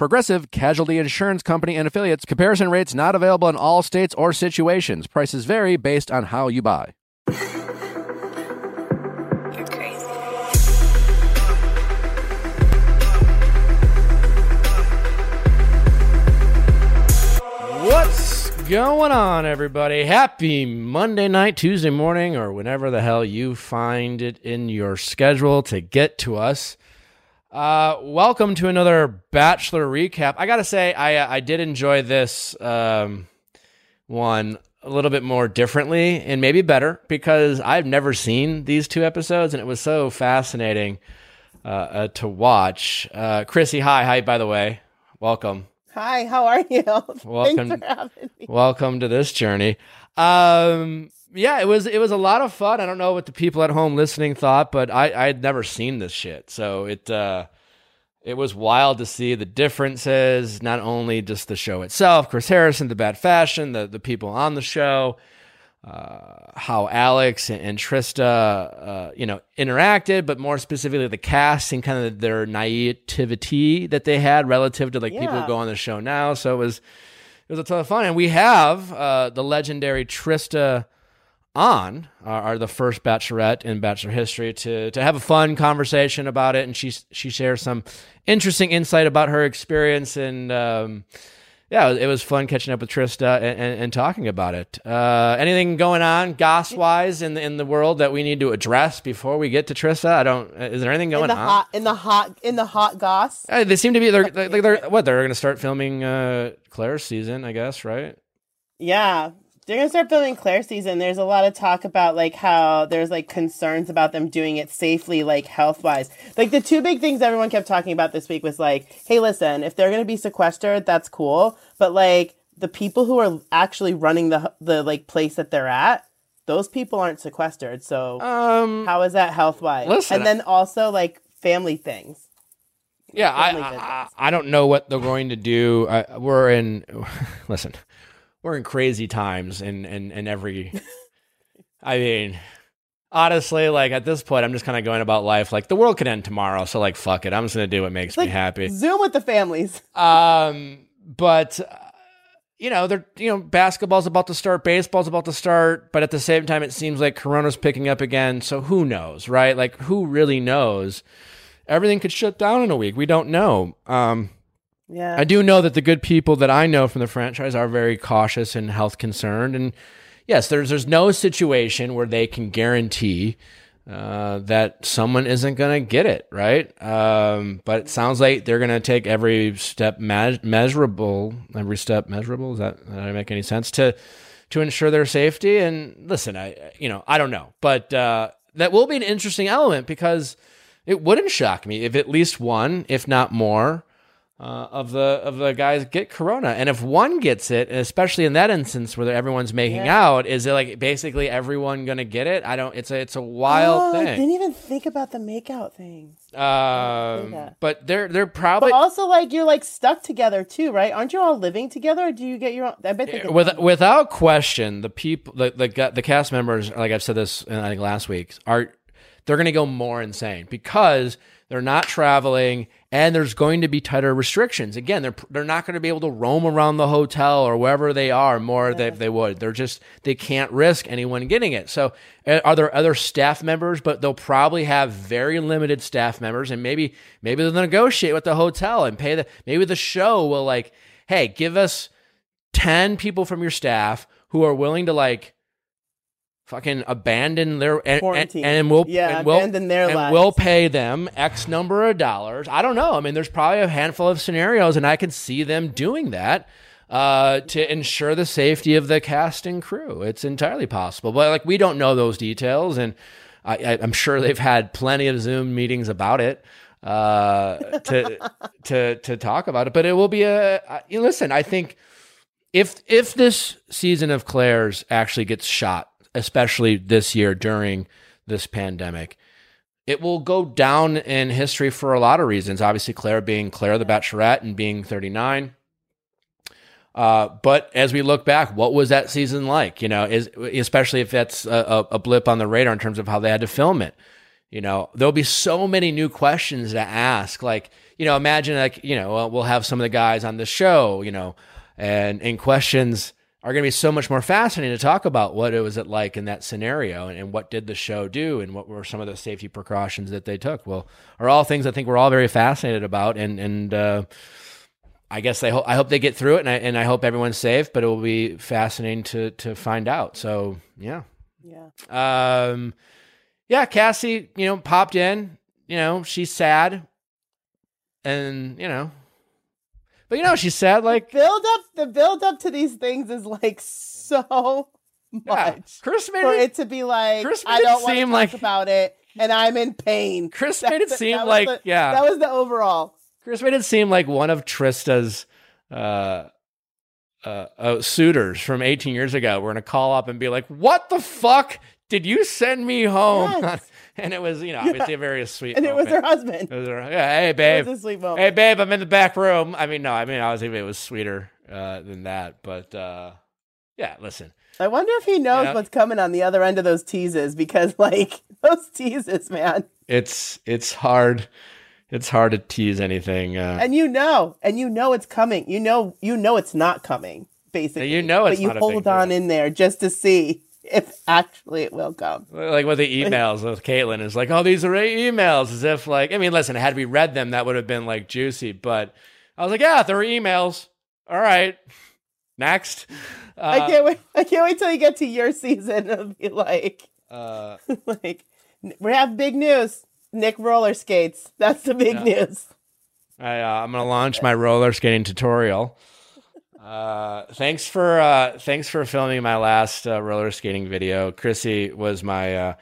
Progressive Casualty Insurance Company and affiliates. Comparison rates not available in all states or situations. Prices vary based on how you buy. You're crazy. What's going on, everybody? Happy Monday night, Tuesday morning, or whenever the hell you find it in your schedule to get to us. Uh, welcome to another Bachelor recap. I gotta say, I uh, I did enjoy this um, one a little bit more differently and maybe better because I've never seen these two episodes, and it was so fascinating uh, uh, to watch. Uh, Krissy, hi, hi. By the way, welcome. Hi, how are you? Welcome. Thanks for having me. Welcome to this journey. Um, yeah, it was it was a lot of fun. I don't know what the people at home listening thought, but I I had never seen this shit, so it uh, it was wild to see the differences. Not only just the show itself, Chris Harrison, the bad fashion, the the people on the show, uh, how Alex and, and Trista, uh, you know, interacted, but more specifically the cast and kind of their naivety that they had relative to like people who go on the show now. So it was it was a ton of fun, and we have uh, the legendary Trista on are, are the first bachelorette in bachelor history to to have a fun conversation about it and she she shares some interesting insight about her experience and um yeah, it was, fun catching up with Trista and, and, and talking about it. Uh, anything going on, goss wise, in the in the world that we need to address before we get to Trista? I don't. Is there anything In going the on? hot, in the hot, in the hot goss. Uh, they seem to be. They're, they're, they're what? They're going to start filming uh, Claire's season, I guess, right? Yeah, they're gonna start filming Claire season. There's a lot of talk about like how there's like concerns about them doing it safely, like health wise. Like the two big things everyone kept talking about this week was like, hey, listen, if they're gonna be sequestered, that's cool, but like the people who are actually running the the like place that they're at. Those people aren't sequestered, so Um, how is that health wise? listen, and then also like family things. Yeah, I, family I. I don't know what they're going to do. I, we're in listen, we're in crazy times, and and and every. I mean, honestly, like at this point, I'm just kind of going about life. Like the world could end tomorrow, so like fuck it, I'm just gonna do what makes me like happy. Zoom with the families. Um, but uh, you know, they're you know, basketball's about to start, baseball's about to start, but at the same time, it seems like Corona's picking up again. So who knows, right? Like who really knows? Everything could shut down in a week. We don't know. Um, Yeah. I do know that the good people that I know from the franchise are very cautious and health concerned. And yes, there's there's no situation where they can guarantee uh, that someone isn't going to get it right. Um, but it sounds like they're going to take every step me- measurable, every step measurable. Is that that does that make any sense to to ensure their safety? And listen, I you know I don't know, but uh, that will be an interesting element because it wouldn't shock me if at least one, if not more, uh, of the of the guys get corona. And if one gets it, especially in that instance where everyone's making Yeah. out, is it like basically everyone gonna get it? I don't. It's a it's a wild oh, I thing. didn't even think about the makeout thing. Um, but they're they're probably But also, like you're like stuck together too, right? Aren't you all living together? Or do you get your own? I bet they with, without question, the people, the, the the cast members, like I've said this, uh, I think last week, are they're going to go more insane because they're not traveling and there's going to be tighter restrictions. Again, they're they're not going to be able to roam around the hotel or wherever they are more than they would. They're just they can't risk anyone getting it. So, uh, are there other staff members? But they'll probably have very limited staff members, and maybe maybe they'll negotiate with the hotel and pay the maybe the show will like, hey, give us 10 people from your staff who are willing to like fucking abandon their and, and, Quarantine. and we'll Yeah, and we'll, abandon their and lives. we'll pay them x number of dollars. I don't know. I mean there's probably a handful of scenarios and i can see them doing that uh, to ensure the safety of the cast and crew. It's entirely possible. But like we don't know those details and I, I, i'm sure they've had plenty of zoom meetings about it uh, to to to talk about it. But it will be a you know, listen i think if if this season of Claire's actually gets shot, especially this year during this pandemic, it will go down in history for a lot of reasons. Obviously, Claire being Claire the Bachelorette and being 39. Uh, but as we look back, what was that season like? You know, is, especially if that's a, a blip on the radar in terms of how they had to film it. You know, there'll be so many new questions to ask. Like, you know, imagine like, you know, we'll have some of the guys on the show, you know, and and questions are going to be so much more fascinating to talk about what it was it like in that scenario and, and, what did the show do and what were some of the safety precautions that they took. Well are all things i think we're all very fascinated about and and uh, i guess i hope i hope they get through it and I, and I hope everyone's safe but it will be fascinating to to find out. So yeah. Yeah. Um yeah cassie you know popped in you know she's sad. And you know but you know, she said like build up the build up to these things is like so much. Yeah. Chris made for it, it to be like Chris I don't want to talk like, about it and I'm in pain. Chris made it seem like the, yeah. That was the overall. Chris made it seem like one of Trista's uh, uh, uh, suitors from 18 years ago were going to call up and be like, "What the fuck did you send me home?" Yes. and it was, you know, obviously a very sweet. and moment. it was her husband. It was her, yeah, hey babe, it was a sweet moment. Hey babe, I'm in the back room. I mean, no, I mean, I was it was sweeter uh, than that, but uh, yeah, listen. I wonder if he knows yeah. what's coming on the other end of those teases because, like, those teases, man. It's it's hard. It's hard to tease anything. Uh, and you know, and you know it's coming. You know, you know it's not coming. Basically, you know it's but you hold on in there just to see if actually it will come. Like with the emails with Caitlin is like, oh, these are emails, as if like, I mean, listen, had we read them, that would have been like juicy. But I was like, yeah, there are emails. All right, next. Uh, I can't wait. I can't wait till you get to your season and be like, uh, like we have big news. Nick roller skates. That's the big yeah. news. I, uh, I'm gonna launch my roller skating tutorial. Uh, thanks for uh, thanks for filming my last uh, roller skating video. Krissy was my uh,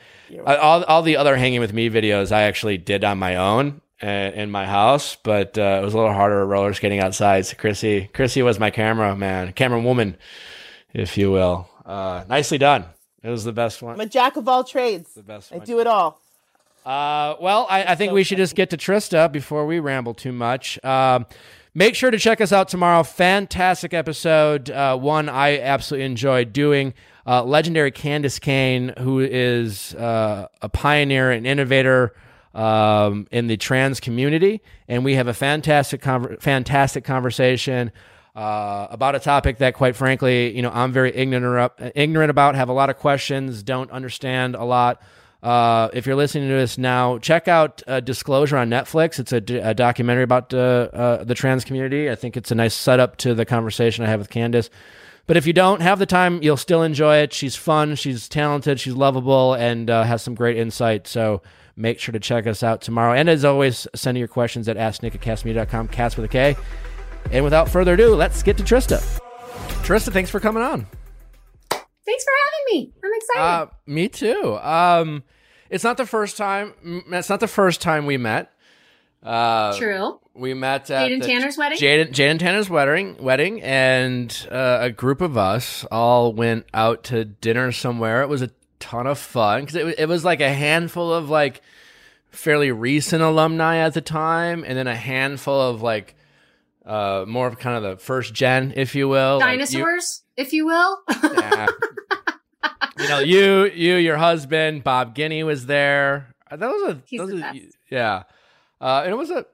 all all the other hanging with me videos I actually did on my own uh, in my house, but uh, it was a little harder roller skating outside. So Krissy Krissy was my camera man, camera woman, if you will. nicely done. It was the best one. I'm a jack of all trades. The best. I do it all. Uh, well, I, I think so we should just get to Trista before we ramble too much. Um, Make sure to check us out tomorrow. Fantastic episode. Uh, one I absolutely enjoyed doing. Uh, legendary Candis Cayne, who is uh, a pioneer and innovator um, in the trans community, and we have a fantastic, fantastic conversation uh, about a topic that, quite frankly, you know, I'm very ignorant ignorant about. Have a lot of questions, don't understand a lot. Uh, if you're listening to this now, check out uh, Disclosure on Netflix. It's a, documentary about uh, uh, the trans community. I think it's a nice setup to the conversation I have with Candis. But if you don't have the time, you'll still enjoy it. She's fun, she's talented, she's lovable, and uh, has some great insight. So make sure to check us out tomorrow. And as always, send your questions at asknick cast with a K. And without further ado, let's get to Trista. Trista, thanks for coming on. Thanks for having me. I'm excited. Uh, me too. Um, it's not the first time. It's not the first time we met. Uh, True. We met at Jaden Tanner's wedding. Jaden Jaden Tanner's wedding, wedding, and uh, a group of us all went out to dinner somewhere. It was a ton of fun because it, it was like a handful of like fairly recent alumni at the time, and then a handful of like uh, more of kind of the first gen, if you will, dinosaurs, like you, if you will. yeah, you know, you, you, your husband, Bob Guiney was there. Uh, that was a, He's was a yeah. Uh, and it was a,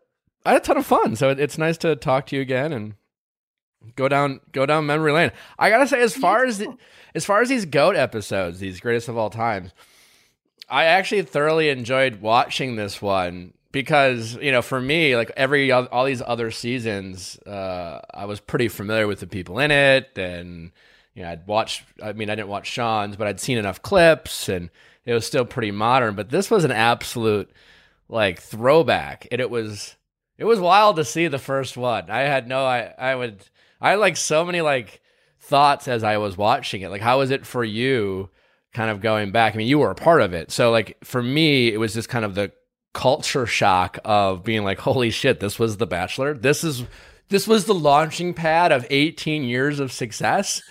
I had a ton of fun. So it, it's nice to talk to you again and go down, go down memory lane. I gotta say, as far as, the, as far as these goat episodes, these greatest of all times, I actually thoroughly enjoyed watching this one because you know for me like every all these other seasons uh, i was pretty familiar with the people in it and you know, I'd watched, I mean, I didn't watch Sean's, but I'd seen enough clips and it was still pretty modern. But this was an absolute like throwback. And it was, it was wild to see the first one. I had no, I, I would, I had like so many like thoughts as I was watching it. Like, how was it for you kind of going back? I mean, you were a part of it. So, like, for me, it was just kind of the culture shock of being like, holy shit, this was The Bachelor. This is, this was the launching pad of 18 years of success.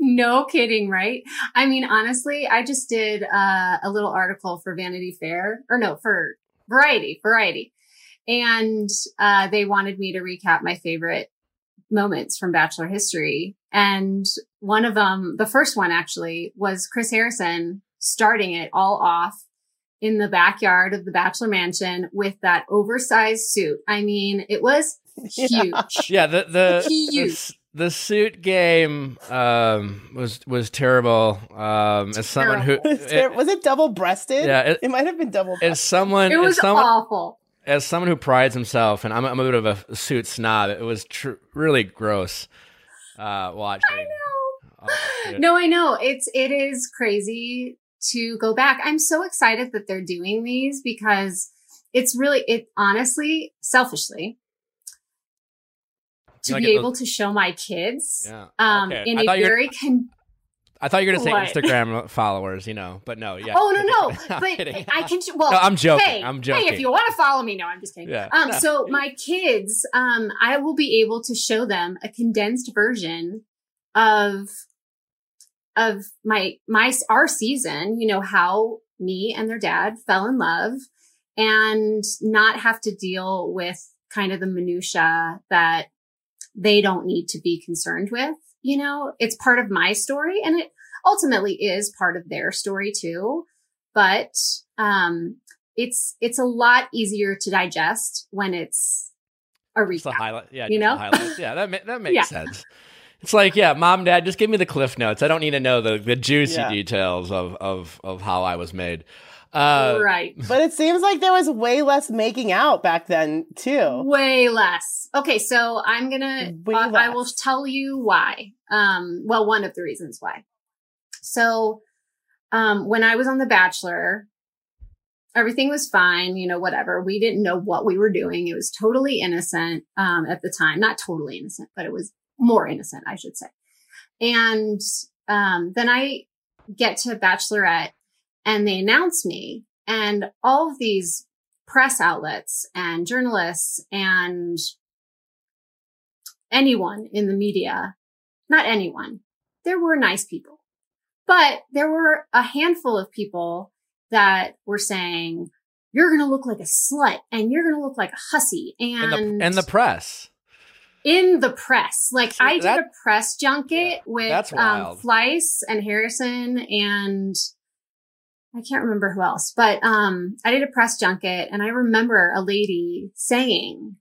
no kidding, right? I mean, honestly, I just did uh, a little article for Vanity Fair, or no, for Variety, Variety, and uh, they wanted me to recap my favorite moments from Bachelor history. And one of them, the first one actually, was Chris Harrison starting it all off in the backyard of the Bachelor Mansion with that oversized suit. I mean, it was huge. Yeah, the the, the, the suit game um, was was terrible. Um, as someone who was it, was it double breasted? Yeah, it, it, might have been double. As someone, it was someone, awful. As someone who prides himself, and I'm, I'm a bit of a suit snob, it was tr- really gross uh, watching. I know. no, I know it's it is crazy to go back. I'm so excited that they're doing these because it's really it honestly, selfishly, to be able those... to show my kids yeah. um, okay. in a very con- I thought you were going to say Instagram followers, you know, but no, yeah. Oh no, no, but I can. Well, no, I'm joking. Hey, I'm joking. Hey, if you want to follow me, no, I'm just kidding. Yeah. Um, no. so my kids, um, I will be able to show them a condensed version of of my my our season. You know how me and their dad fell in love, and not have to deal with kind of the minutia that they don't need to be concerned with. You know, it's part of my story and it ultimately is part of their story too. But, um, it's, it's a lot easier to digest when it's a recap. highlight. Yeah. You know? Yeah. That, that makes yeah. sense. It's like, yeah, mom, dad, just give me the cliff notes. I don't need to know the, the juicy yeah. details of, of, of how I was made. Uh, right. But it seems like there was way less making out back then, too. Way less. Okay, so I'm gonna, uh, I will tell you why. Um, well, one of the reasons why. So, um, when I was on The Bachelor, everything was fine, you know, whatever. We didn't know what we were doing. It was totally innocent, um, at the time. Not totally innocent, but it was more innocent, I should say. And, um, then I get to Bachelorette and they announce me and all of these press outlets and journalists and anyone in the media, not anyone, there were nice people, but there were a handful of people that were saying, you're going to look like a slut and you're going to look like a hussy. And, and the, the press. In the press. Like I that, did a press junket yeah, with um, Fleiss and Harrison and I can't remember who else, but um, I did a press junket and I remember a lady saying,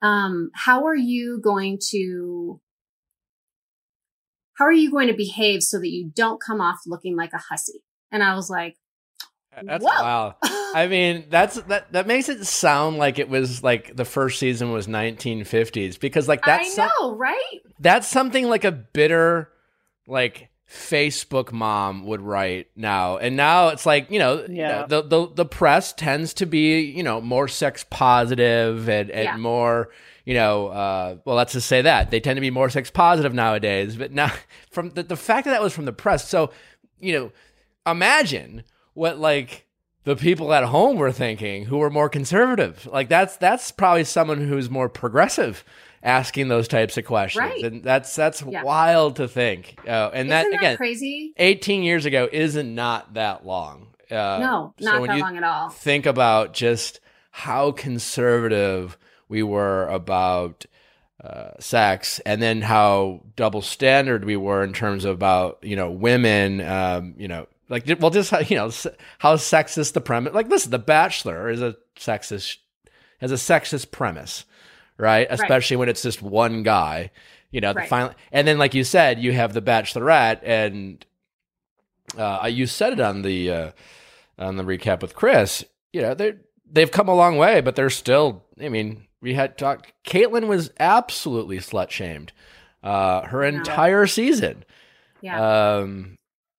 um, how are you going to how are you going to behave so that you don't come off looking like a hussy? And I was like, that's Whoa. wow. I mean, that's that that makes it sound like it was like the first season was 1950s because like that's I know, some, right? That's something like a bitter like Facebook mom would write now. And now it's like, you know, yeah. the, the the press tends to be, you know, more sex positive and, and yeah. more, you know, uh, well, let's just say that. They tend to be more sex positive nowadays. But now from the, the fact that that was from the press. So, you know, imagine what like the people at home were thinking who were more conservative. Like that's that's probably someone who's more progressive asking those types of questions, right. and that's that's yeah. wild to think. Uh, and that, that again, crazy. Eighteen years ago isn't not that long. Uh, no, not so that long at all. Think about just how conservative we were about uh, sex, and then how double standard we were in terms of about you know women. Um, you know, like well, just how, you know how sexist the premise. Like, listen, The Bachelor is a sexist has a sexist premise right? Especially right. when it's just one guy, you know, the final, and then like you said, you have the Bachelorette, and uh, you said it on the uh, on the recap with Chris. You know, they they've come a long way, but they're still. I mean, we had talked. Kaitlyn was absolutely slut shamed uh, her entire season. Yeah. Um,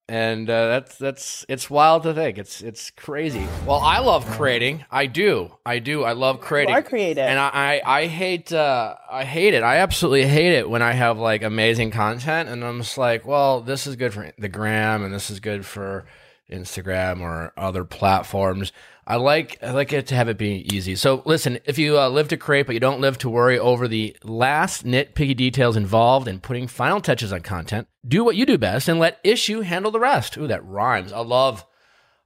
and uh, that's that's it's wild to think. It's it's crazy. Well, I love creating. I do. I do. I love creating. You are creative, and I I, I hate uh, I hate it. I absolutely hate it when I have like amazing content, and I'm just like, well, this is good for the gram, and this is good for Instagram or other platforms. I like I like it to have it be easy. So listen, if you uh, live to create but you don't live to worry over the last nitpicky details involved in putting final touches on content, do what you do best and let Issuu handle the rest. Ooh, that rhymes. I love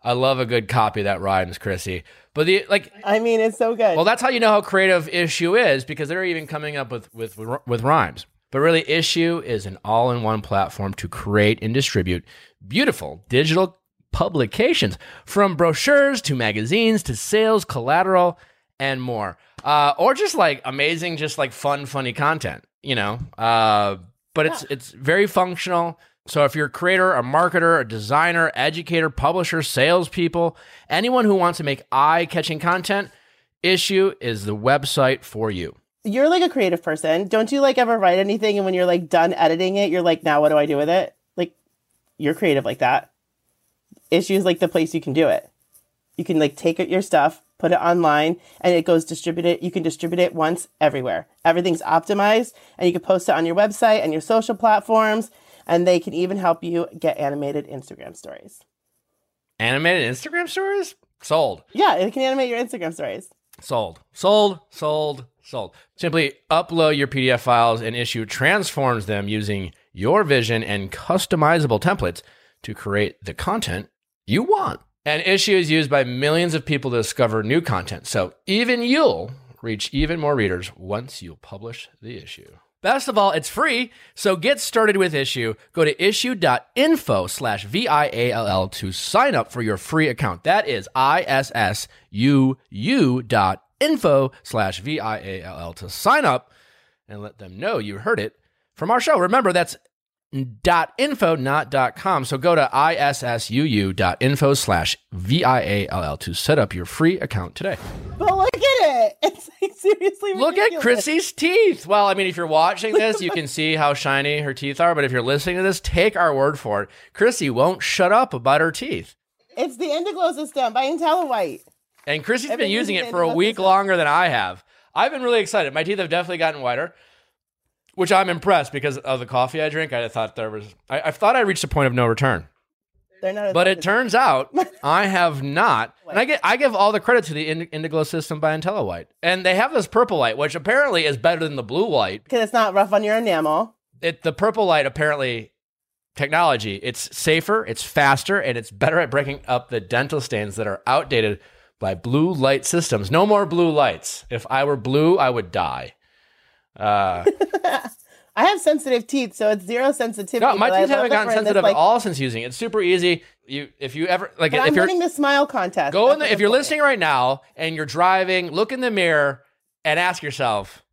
I love a good copy that rhymes, Krissy. But the like I mean, it's so good. well, that's how you know how creative Issuu is because they're even coming up with with with rhymes. But really, Issuu is an all-in-one platform to create and distribute beautiful digital publications from brochures to magazines to sales, collateral, and more. Uh, or just like amazing, just like fun, funny content, you know. Uh, but it's it's very functional. So if you're a creator, a marketer, a designer, educator, publisher, salespeople, anyone who wants to make eye-catching content, Issuu is the website for you. You're like a creative person. Don't you like ever write anything and when you're like done editing it, you're like, now what do I do with it? Like you're creative like that. Issuu is like the place you can do it. You can like take your stuff, put it online, and it goes distributed. You can distribute it once everywhere. Everything's optimized, and you can post it on your website and your social platforms, and they can even help you get animated Instagram stories. Animated Instagram stories? Sold. Yeah, it can animate your Instagram stories. Sold. Sold. Sold. Sold. Simply upload your PDF files and Issuu transforms them using your vision and customizable templates to create the content you want. And Issuu is used by millions of people to discover new content. So even you'll reach even more readers once you publish the issue. Best of all, it's free. So get started with Issuu. Go to issuu.info slash V-I-A-L-L to sign up for your free account. That is I-S-S-U-U dot info slash V-I-A-L-L to sign up and let them know you heard it from our show. Remember, that's dot info, not dot com. So go to issuu dot info slash V-I-A-L-L to set up your free account today. But look at it. It's like seriously Look at. Krissy's teeth. Well, I mean, if you're watching this, you can see how shiny her teeth are. But if you're listening to this, take our word for it. Krissy won't shut up about her teeth. It's the Indiglo system by IntelliWhite. And Krissy's been using it for a week this- longer than I have. I've been really excited. My teeth have definitely gotten whiter, which I'm impressed because of the coffee I drink. I thought there was, I, I thought I reached a point of no return. They're not. But it turns out I have not. And I get I give all the credit to the Ind- Indiglo system by IntelliWhite. And they have this purple light, which apparently is better than the blue light. because it's not rough on your enamel. It the purple light apparently technology, it's safer, it's faster, and it's better at breaking up the dental stains that are outdated by blue light systems. No more blue lights. If I were blue, I would die. Uh, I have sensitive teeth, so it's zero sensitivity. no, my teeth haven't gotten sensitive like- at all since using it. It's super easy. You if you ever like if I'm you're winning the smile contest. Go in the, if you're listening right now and you're driving, look in the mirror and ask yourself,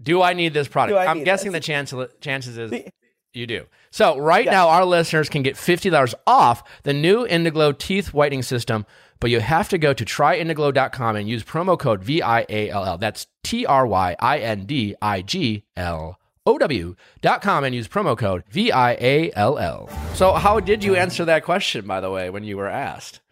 do I need this product? I I'm guessing this? the chance, chances is you do. So right Yeah. now, our listeners can get $50 off the new Indiglo teeth whitening system, but you have to go to tryindiglo.com and use promo code VIALL. That's T-R-Y-I-N-D-I-G-L. OW.com and use promo code VIALL. So, how did you answer that question, by the way, when you were asked?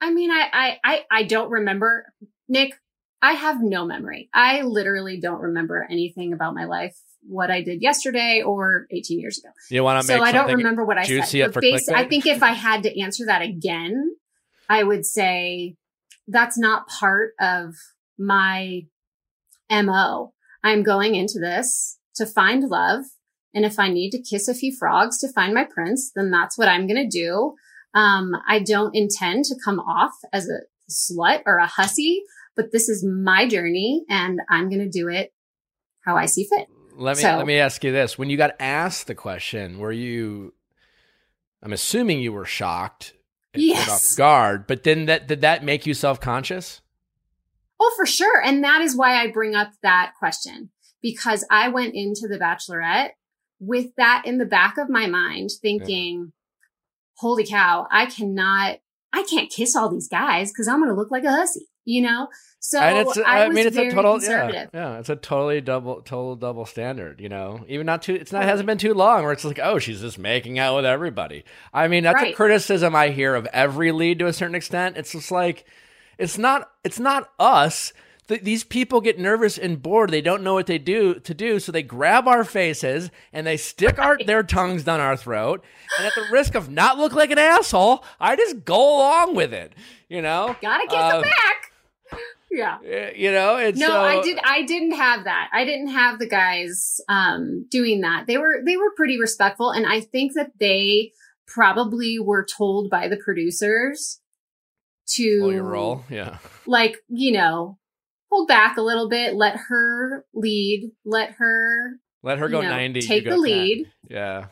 I mean, I, I, I, I don't remember. Nick, I have no memory. I literally don't remember anything about my life, what I did yesterday or 18 years ago. You want to So make I don't remember what I said. But I think if I had to answer that again, I would say that's not part of my MO. I'm going into this to find love. And if I need to kiss a few frogs to find my prince, then that's what I'm going to do. Um, I don't intend to come off as a slut or a hussy, but this is my journey and I'm going to do it how I see fit. Let me So- let me ask you this: When you got asked the question, were you? I'm assuming you were shocked, and Yes. off guard. But then that did that make you self conscious? Oh, for sure. And that is why I bring up that question because I went into the bachelorette with that in the back of my mind thinking, holy cow, I cannot, I can't kiss all these guys because I'm going to look like a hussy, you know? So and it's I, I, mean it's a total yeah, yeah it's a totally double total double standard. You know, even not too it's not hasn't been too long where it's like oh she's just making out with everybody. I mean that's a criticism I hear of every lead to a certain extent. It's just like it's not it's not us these people get nervous and bored. They don't know what they do to do, so they grab our faces and they stick our their tongues down our throat. And at the risk of not look like an asshole, I just go along with it. You know, Gotta kiss Um, them back. Yeah. eh, You know, and No, so I did. I didn't have that. I didn't have the guys um, doing that. They were they were pretty respectful, and I think that they probably were told by the producers to roll. Yeah. like you know hold back a little bit, let her lead, let her Let her you go know, ninety. take the 10. lead. Yeah.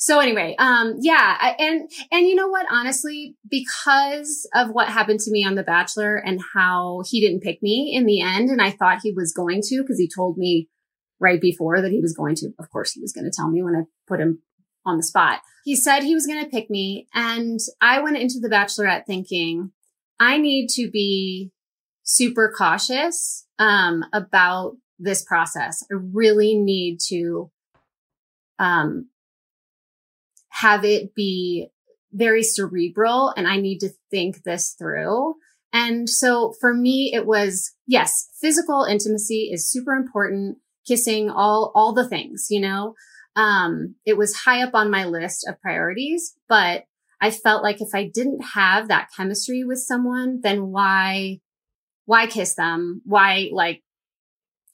So anyway, um, yeah, I, and and you know what? Honestly, because of what happened to me on The Bachelor and how he didn't pick me in the end, and I thought he was going to because he told me right before that he was going to. Of course, he was going to tell me when I put him on the spot. He said he was going to pick me, and I went into The Bachelorette thinking I need to be super cautious um, about this process. I really need to um, have it be very cerebral and I need to think this through. And so for me, it was, yes, physical intimacy is super important. Kissing, all, all the things, you know, um, it was high up on my list of priorities, but I felt like if I didn't have that chemistry with someone, then why, why kiss them? Why like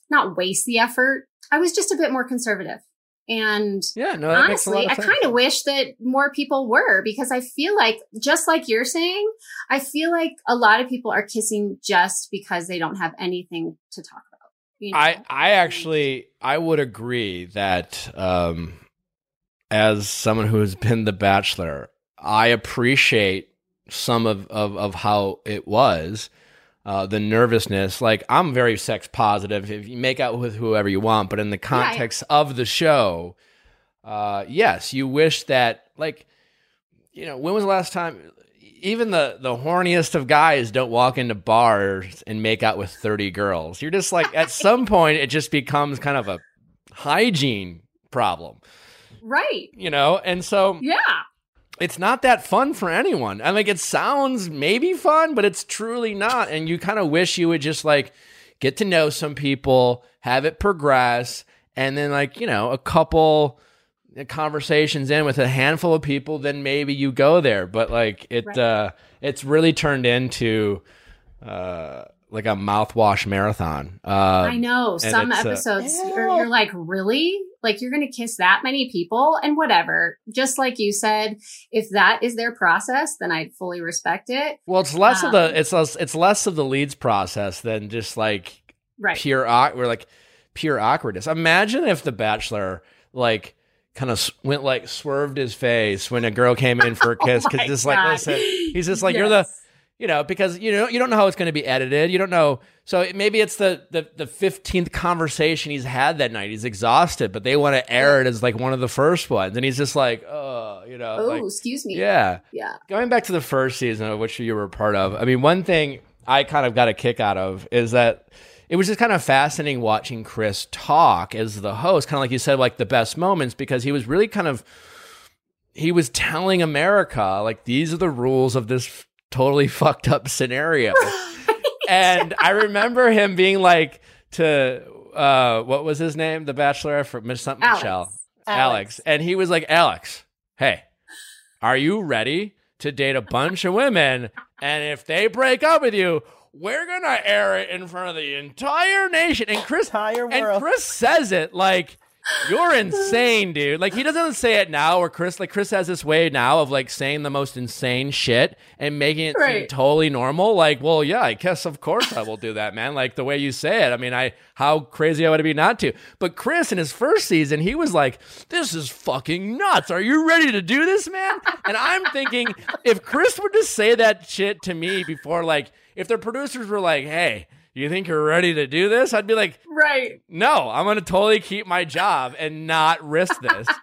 not waste the effort? I was just a bit more conservative. And Yeah. No. That makes a lot honestly, I kind of wish that more people were because I feel like, just like you're saying, I feel like a lot of people are kissing just because they don't have anything to talk about. you know? I I actually I would agree that um, as someone who has been the Bachelor, I appreciate some of of, of how it was. Uh, the nervousness, like I'm very sex positive. If you make out with whoever you want, but in the context of the show, uh, yes, you wish that, like, you know, when was the last time? Even the the horniest of guys don't walk into bars and make out with thirty girls. You're just like, at some point, it just becomes kind of a hygiene problem, right. you know. And so Yeah. It's not that fun for anyone. I like it sounds maybe fun, but it's truly not. And you kind of wish you would just like get to know some people, have it progress, and then like, you know, a couple conversations in with a handful of people, then maybe you go there. But like it Right. uh it's really turned into uh like a mouthwash marathon. Uh I know some uh, episodes you're, you're like, really? Like you're going to kiss that many people and whatever. Just like you said, if that is their process, then I fully respect it. well, it's less of Um, the it's less it's less of the leads process than just like Right. pure we're like pure awkwardness. Imagine if the Bachelor like kind of went like swerved his face when a girl came in for a kiss Oh because my just like God. listen, he's just like you're the Yes. You know because you know you don't know how it's going to be edited. You don't know, so it- maybe it's the the the fifteenth conversation he's had that night. He's exhausted, but they want to air it as like one of the first ones, and he's just like, oh, you know, Oh, like, excuse me. yeah Yeah. going back to the first season of which you were a part of, I mean, one thing I kind of got a kick out of is that it was just kind of fascinating watching Chris talk as the host, kind of like you said, like the best moments, because he was really kind of he was telling America like these are the rules of this totally fucked up scenario. and I remember him being like to uh what was his name? The Bachelor for Miss something Alex. Michelle. Alex. Alex. And he was like, Alex, hey, are you ready to date a bunch of women? And if they break up with you, we're gonna air it in front of the entire nation. And Chris Entire and world. Chris says it like you're insane, dude. Like he doesn't say it now, or Chris like Chris has this way now of like saying the most insane shit and making it seem totally normal. Like, well, yeah, I guess of course I will do that, man. Like the way you say it. I mean, I how crazy I would be not to. But Chris in his first season, he was like, "This is fucking nuts. Are you ready to do this, man?" And I'm thinking, if Chris were to say that shit to me before, like, if the producers were like, "Hey." You think you're ready to do this? I'd be like, Right. no, I'm going to totally keep my job and not risk this.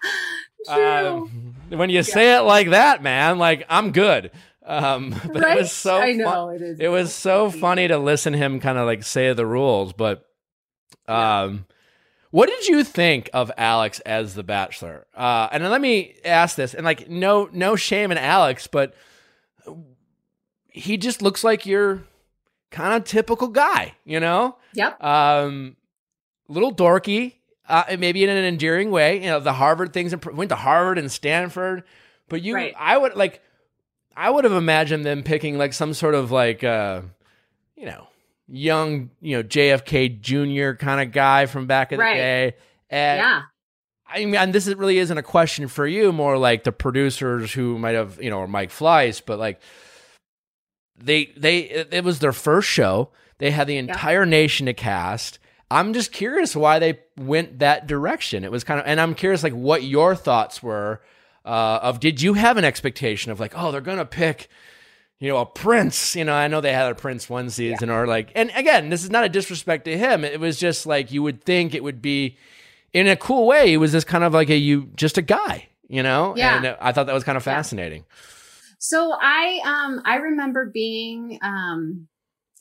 Um, when you say it like that, man, like I'm good. Um, but right. it was so I fun- know it is. It was so funny to listen him kind of like say the rules. But um, what did you think of Alex as the Bachelor? Uh, and let me ask this, and like no no shame in Alex, but he just looks like your kind of typical guy, you know? Yep. Um, little dorky, uh, maybe in an endearing way. You know, the Harvard things, went to Harvard and Stanford. But you, Right. I would like, I would have imagined them picking like some sort of like, uh, you know, young, you know, JFK Jr. kind of guy from back in Right. the day. And yeah. I mean, and this is, really isn't a question for you, more like the producers who might have, you know, or Mike Fleiss, but like they, they, it, it was their first show. They had the entire nation to cast. I'm just curious why they went that direction. It was kind of, and I'm curious, like, what your thoughts were uh, of. Did you have an expectation of like, oh, they're gonna pick, you know, a prince? You know, I know they had a prince one season, or like, and again, this is not a disrespect to him. It was just like you would think it would be in a cool way. He was just kind of like a you, just a guy, you know. Yeah. And I thought that was kind of fascinating. So I um I remember being um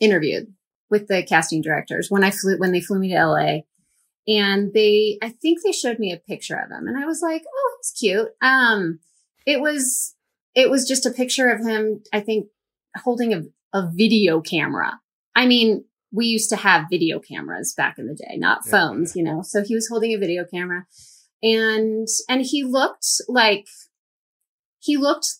interviewed with the casting directors when I flew when they flew me to LA. And they I think they showed me a picture of him and I was like, "Oh, he's cute." Um it was it was just a picture of him I think holding a a video camera. I mean, we used to have video cameras back in the day, not Yeah. phones, you know. So he was holding a video camera and and he looked like he looked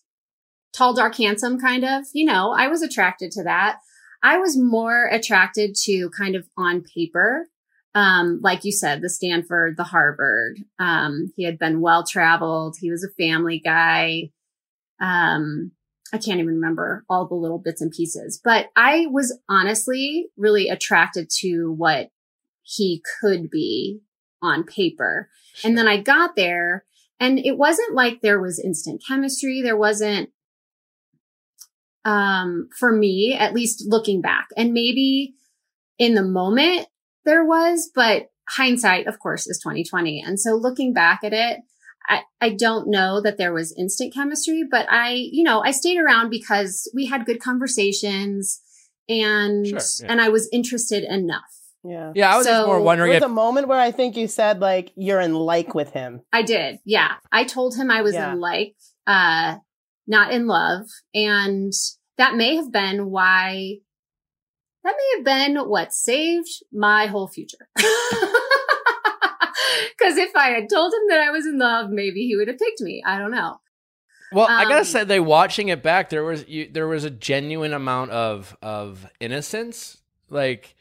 tall, dark, handsome kind of. You know, I was attracted to that. I was more attracted to kind of on paper. Um, like you said, the Stanford, the Harvard. Um, he had been well traveled. He was a family guy. Um, I can't even remember all the little bits and pieces, but I was honestly really attracted to what he could be on paper. And then I got there and it wasn't like there was instant chemistry. There wasn't, um, for me, at least looking back and maybe in the moment there was, but hindsight, of course, is 2020. And so looking back at it, I, I don't know that there was instant chemistry, but I, you know, I stayed around because we had good conversations and, Sure, yeah. and I was interested enough. Yeah. Yeah, I was just So- more There wondering was if a moment where I think you said like you're in like with him. I did. Yeah. I told him I was Yeah. in like, uh, not in love. And that may have been why, that may have been what saved my whole future. Cause if I had told him that I was in love, maybe he would have picked me. I don't know. Well, I gotta Um, say, they watching it back, there was you, there was a genuine amount of of innocence, like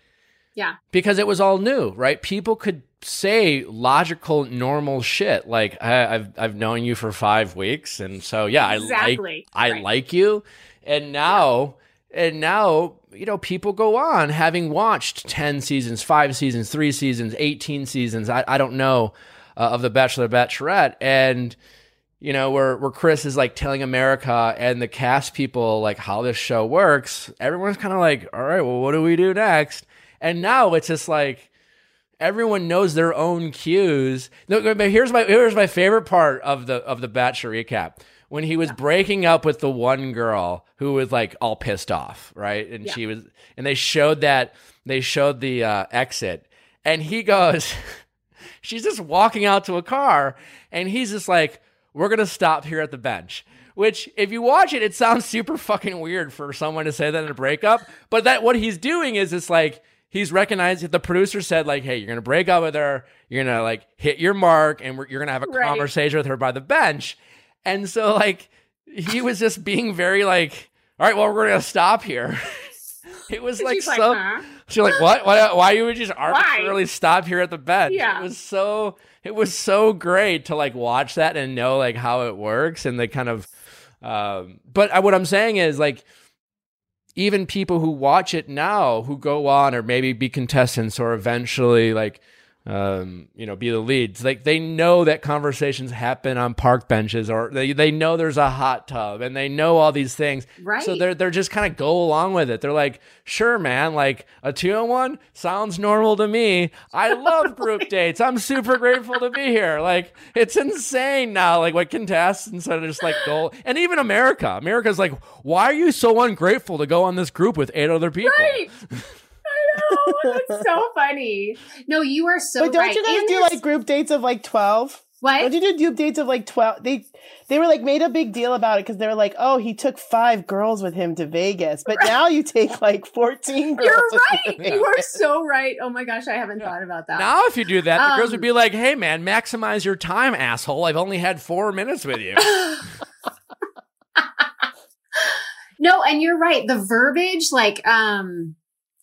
Yeah. because it was all new, right? People could say logical, normal shit, like I, I've I've known you for five weeks, and so yeah, I like exactly. I like you, and now and now you know people go on having watched ten seasons, five seasons, three seasons, eighteen seasons. I I don't know uh, of the Bachelor Bachelorette, and you know where where Chris is like telling America and the cast people like how this show works. Everyone's kind of like, all right, well, what do we do next? And now it's just like everyone knows their own cues. No, but here's my here's my favorite part of the of the Bachelor recap when he was breaking up with the one girl who was like all pissed off, right? And Yeah. she was, and they showed that they showed the uh, exit, and he goes, she's just walking out to a car, and he's just like, "We're gonna stop here at the bench." Which, if you watch it, it sounds super fucking weird for someone to say that in a breakup. But that what he's doing is it's like he's recognized. The producer said like, "Hey, you're gonna break up with her. You're gonna like hit your mark, and we're, you're gonna have a Right. conversation with her by the bench." And so like he was just being very like, "All right, well, we're gonna stop here." it was like She's like, so. huh? She's like, what? Why? Why you would just arbitrarily stop here at the bench? Yeah. It was so. It was so great to like watch that and know like how it works and the kind of. Um, but I, what I'm saying is like, even people who watch it now, who go on or maybe be contestants or eventually like, um, you know, be the leads, like they know that conversations happen on park benches or they they know there's a hot tub and they know all these things. Right. So they're they're just kind of go along with it. They're like, sure, man, like a two on one sounds normal to me. I love group dates. I'm super grateful to be here. Like it's insane now. Like what contestants are just like go and even America. America's like, why are you so ungrateful to go on this group with eight other people? Right. I know. That's so funny. No, you are so but don't right. you guys And do there's- like group dates of like twelve? What? Don't you do group dates of like twelve? They they were like made a big deal about it because they were like, oh, he took five girls with him to Vegas, but now you take like fourteen girls. You're right. you to You are so right. Oh my gosh, I haven't Yeah. thought about that. Now, if you do that, the girls Um, would be like, "Hey, man, maximize your time, asshole! I've only had four minutes with you." no, and you're right. The verbiage, like, um,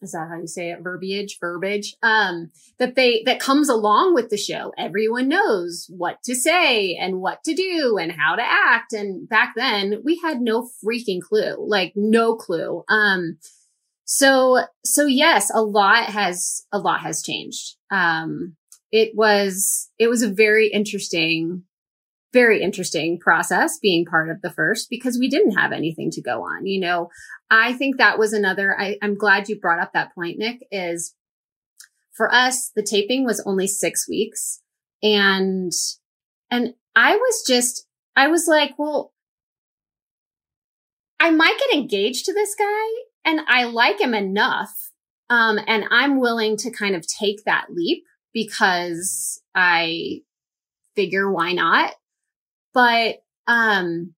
is that how you say it? Verbiage, verbiage, um, that they, that comes along with the show. Everyone knows what to say and what to do and how to act. And back then we had no freaking clue, like no clue. Um, so, so yes, a lot has, a lot has changed. Um, it was, it was a very interesting very interesting process being part of the first because we didn't have anything to go on. You know, I think that was another, I, I'm glad you brought up that point, Nick, is for us, the taping was only six weeks. And, and I was just, I was like, well, I might get engaged to this guy and I like him enough. Um, and I'm willing to kind of take that leap because I figure why not? But um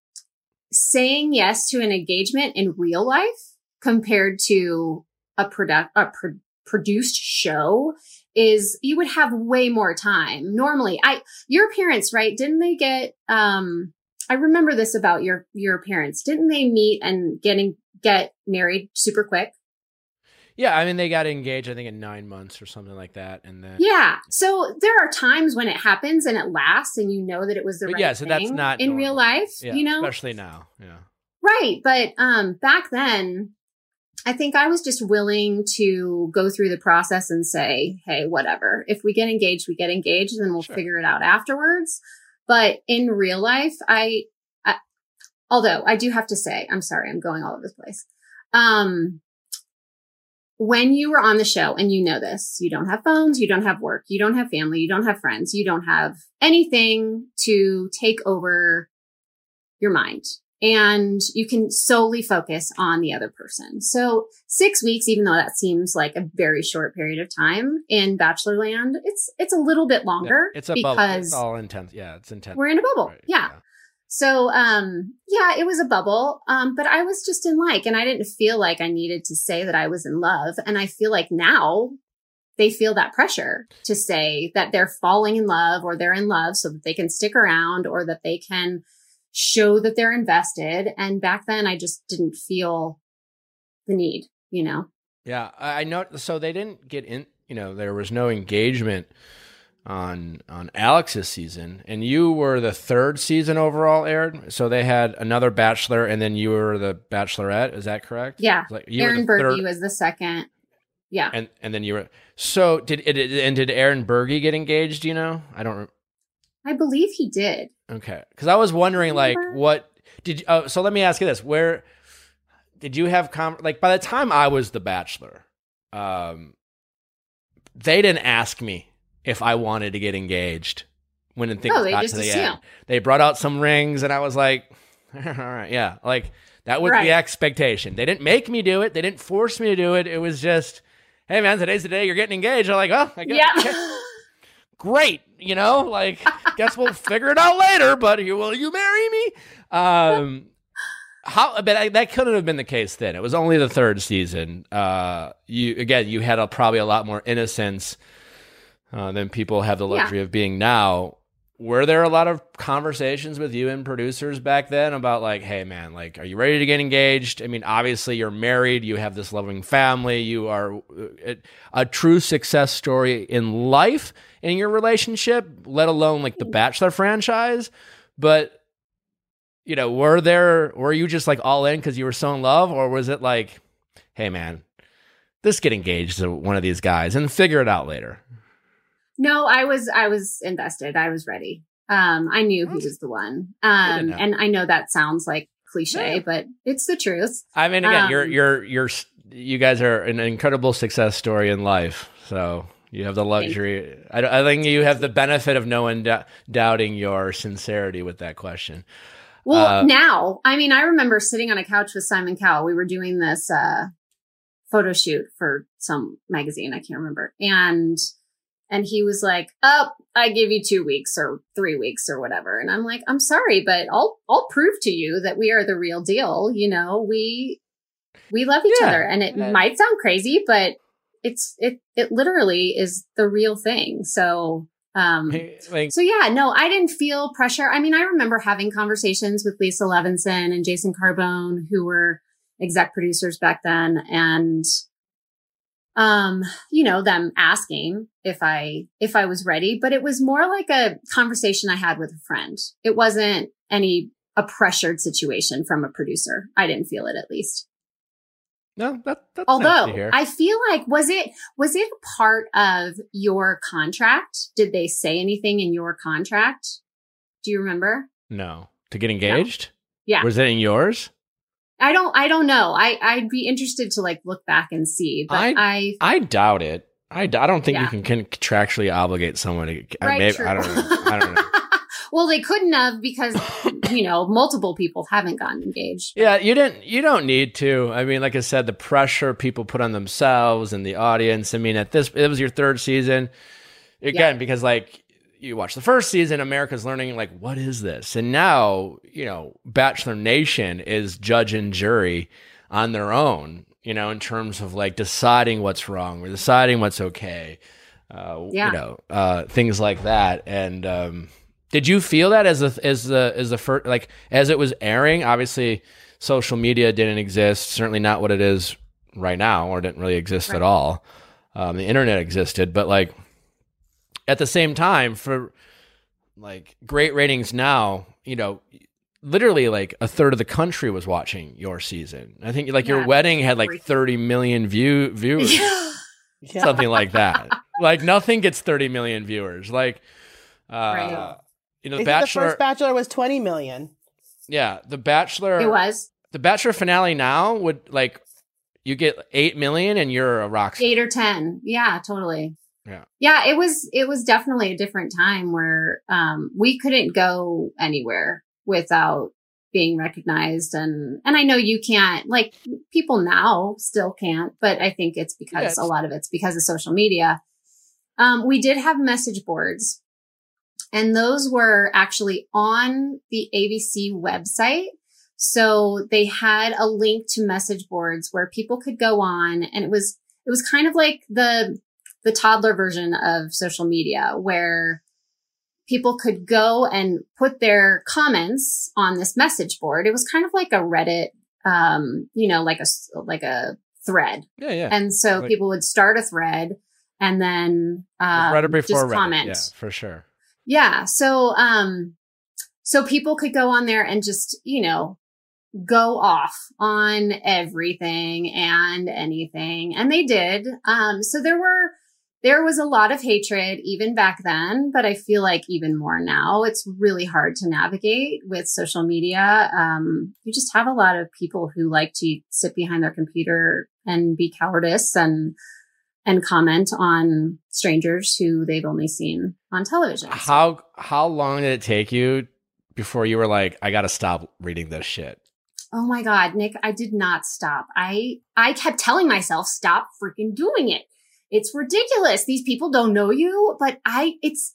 saying yes to an engagement in real life compared to a product a pro- produced show is you would have way more time. Normally i your parents right didn't they get um i remember this about your your parents. Didn't they meet and getting get married super quick yeah, I mean, they got engaged, I think, in nine months or something like that, and then yeah so there are times when it happens and it lasts and you know that it was the But right yeah, so that's not in real life yeah, you know especially now, yeah. Right. But um back then, I think I was just willing to go through the process and say, hey, whatever. If we get engaged, we get engaged, and then we'll Sure. figure it out afterwards. But in real life, I, I although I do have to say, I'm sorry, I'm going all over the place. Um when you were on the show and you know this, you don't have phones, you don't have work, you don't have family, you don't have friends, you don't have anything to take over your mind and you can solely focus on the other person. So six weeks, even though that seems like a very short period of time in Bachelorland, it's, it's a little bit longer Yeah, it's a bubble. It's all intense. Yeah, it's intense. we're in a bubble. Right, yeah. So, um, yeah, it was a bubble. Um, but I was just in like, and I didn't feel like I needed to say that I was in love. And I feel like now they feel that pressure to say that they're falling in love or they're in love so that they can stick around or that they can show that they're invested. And back then I just didn't feel the need, you know? Yeah, I know. So they didn't get in. You know, there was no engagement on on Alex's season, and you were the third season overall aired. So they had another Bachelor, and then you were the Bachelorette. Is that correct? Yeah. Like you Aaron Buerge was the second. Yeah. and and then you were. So did it? And did Aaron Buerge get engaged? You know, I don't. re- I believe he did. Okay, because I was wondering, like, what did? Oh, so let me ask you this: Where did you have com? Like, by the time I was the Bachelor, um, they didn't ask me if I wanted to get engaged when things Oh, got to the assume. end. They brought out some rings, and I was like, "All right, yeah." Like that was Right. the expectation. They didn't make me do it. They didn't force me to do it. It was just, "Hey, man, today's the day you're getting engaged." I'm like, "Oh, I guess." Yeah. great, you know, like guess we'll figure it out later, but you will you marry me? Um how but I, that couldn't have been the case then. It was only the third season. Uh you again, you had a, probably a lot more innocence uh, than people have the Yeah. luxury of being now. Were there a lot of conversations with you and producers back then about like, hey man, like, are you ready to get engaged? I mean, obviously you're married, you have this loving family, you are uh, a true success story in life in your relationship, let alone like the Bachelor franchise. But you know, were there were you just like all in because you were so in love, or was it like, hey man, let's get engaged to one of these guys and figure it out later? No, I was I was invested. I was ready. Um, I knew he was the one. Um, know. and I know that sounds like cliche, Yeah. but it's the truth. I mean, again, you're Um, you're you're you guys are an incredible success story in life, so you have the luxury. I, I think you have the benefit of no one dou- doubting your sincerity with that question. Well, Uh, now, I mean, I remember sitting on a couch with Simon Cowell. We were doing this uh, photo shoot for some magazine. I can't remember. And and he was like, "Oh, I give you two weeks or three weeks or whatever." And I'm like, "I'm sorry, but I'll I'll prove to you that we are the real deal. You know, we we love each Yeah. other, and it Yeah. might sound crazy, but it's it it literally is the real thing." So, um, like so yeah, no, I didn't feel pressure. I mean, I remember having conversations with Lisa Levenson and Jason Carbone, who were exec producers back then, and um, you know, them asking if I if I was ready, but it was more like a conversation I had with a friend. It wasn't any a pressured situation from a producer. I didn't feel it at least. no, that that's nice Although hear. I feel like was it was it a part of your contract? Did they say anything in your contract? Do you remember? no, to get engaged. Yeah. Was it in yours? I don't I don't know. I I'd be interested to like look back and see, but I- I, I doubt it. I, I don't think Yeah. you can, can contractually obligate someone to. Uh, I, right, maybe, true. I don't know. I don't know. well, they couldn't have because you know, multiple people haven't gotten engaged. Yeah, you didn't. You don't need to. I mean, like I said, the pressure people put on themselves and the audience. I mean, at this, it was your third season again because like you watch the first season, America's learning like what is this, and now you know Bachelor Nation is judge and jury on their own. You know, in terms of like deciding what's wrong or deciding what's okay. Uh, Yeah. You know, uh, things like that, and. um did you feel that as the as the as the first like as it was airing? Obviously, social media didn't exist. Certainly not what it is right now, or didn't really exist at all. Um, the internet existed, but like at the same time, for like great ratings now, you know, literally like a third of the country was watching your season. I think like your wedding had like thirty million view viewers Yeah. something like that. like nothing gets 30 million viewers. Like, uh, Right. you know, the said the Bachelor. first Bachelor was 20 million. yeah, the Bachelor. it was the Bachelor finale now would like you get eight million and you're a rock star. eight or ten. Yeah, totally. Yeah. Yeah, it was it was definitely a different time where um we couldn't go anywhere without being recognized and and I know you can't like people now still can't, but I think it's because Yeah, it's- a lot of it's because of social media. Um we did have message boards and those were actually on the ABC website. So they had a link to message boards where people could go on and it was it was kind of like the the toddler version of social media where people could go and put their comments on this message board. It was kind of like a Reddit, um, you know, like a, like a thread. Yeah, yeah. And so Like- people would start a thread and then, um, Reddit before just Reddit. comment. Yeah, for sure. Yeah. So, um, so people could go on there and just, you know, go off on everything and anything. And they did. Um, so there were, there was a lot of hatred even back then, but I feel like even more now. It's really hard to navigate with social media. Um, you just have a lot of people who like to sit behind their computer and be cowardice and, and comment on strangers who they've only seen on television. How how long did it take you before you were like, I got to stop reading this shit? Oh my God, Nick, I did not stop. I, I kept telling myself, stop freaking doing it. It's ridiculous. These people don't know you, but I, it's,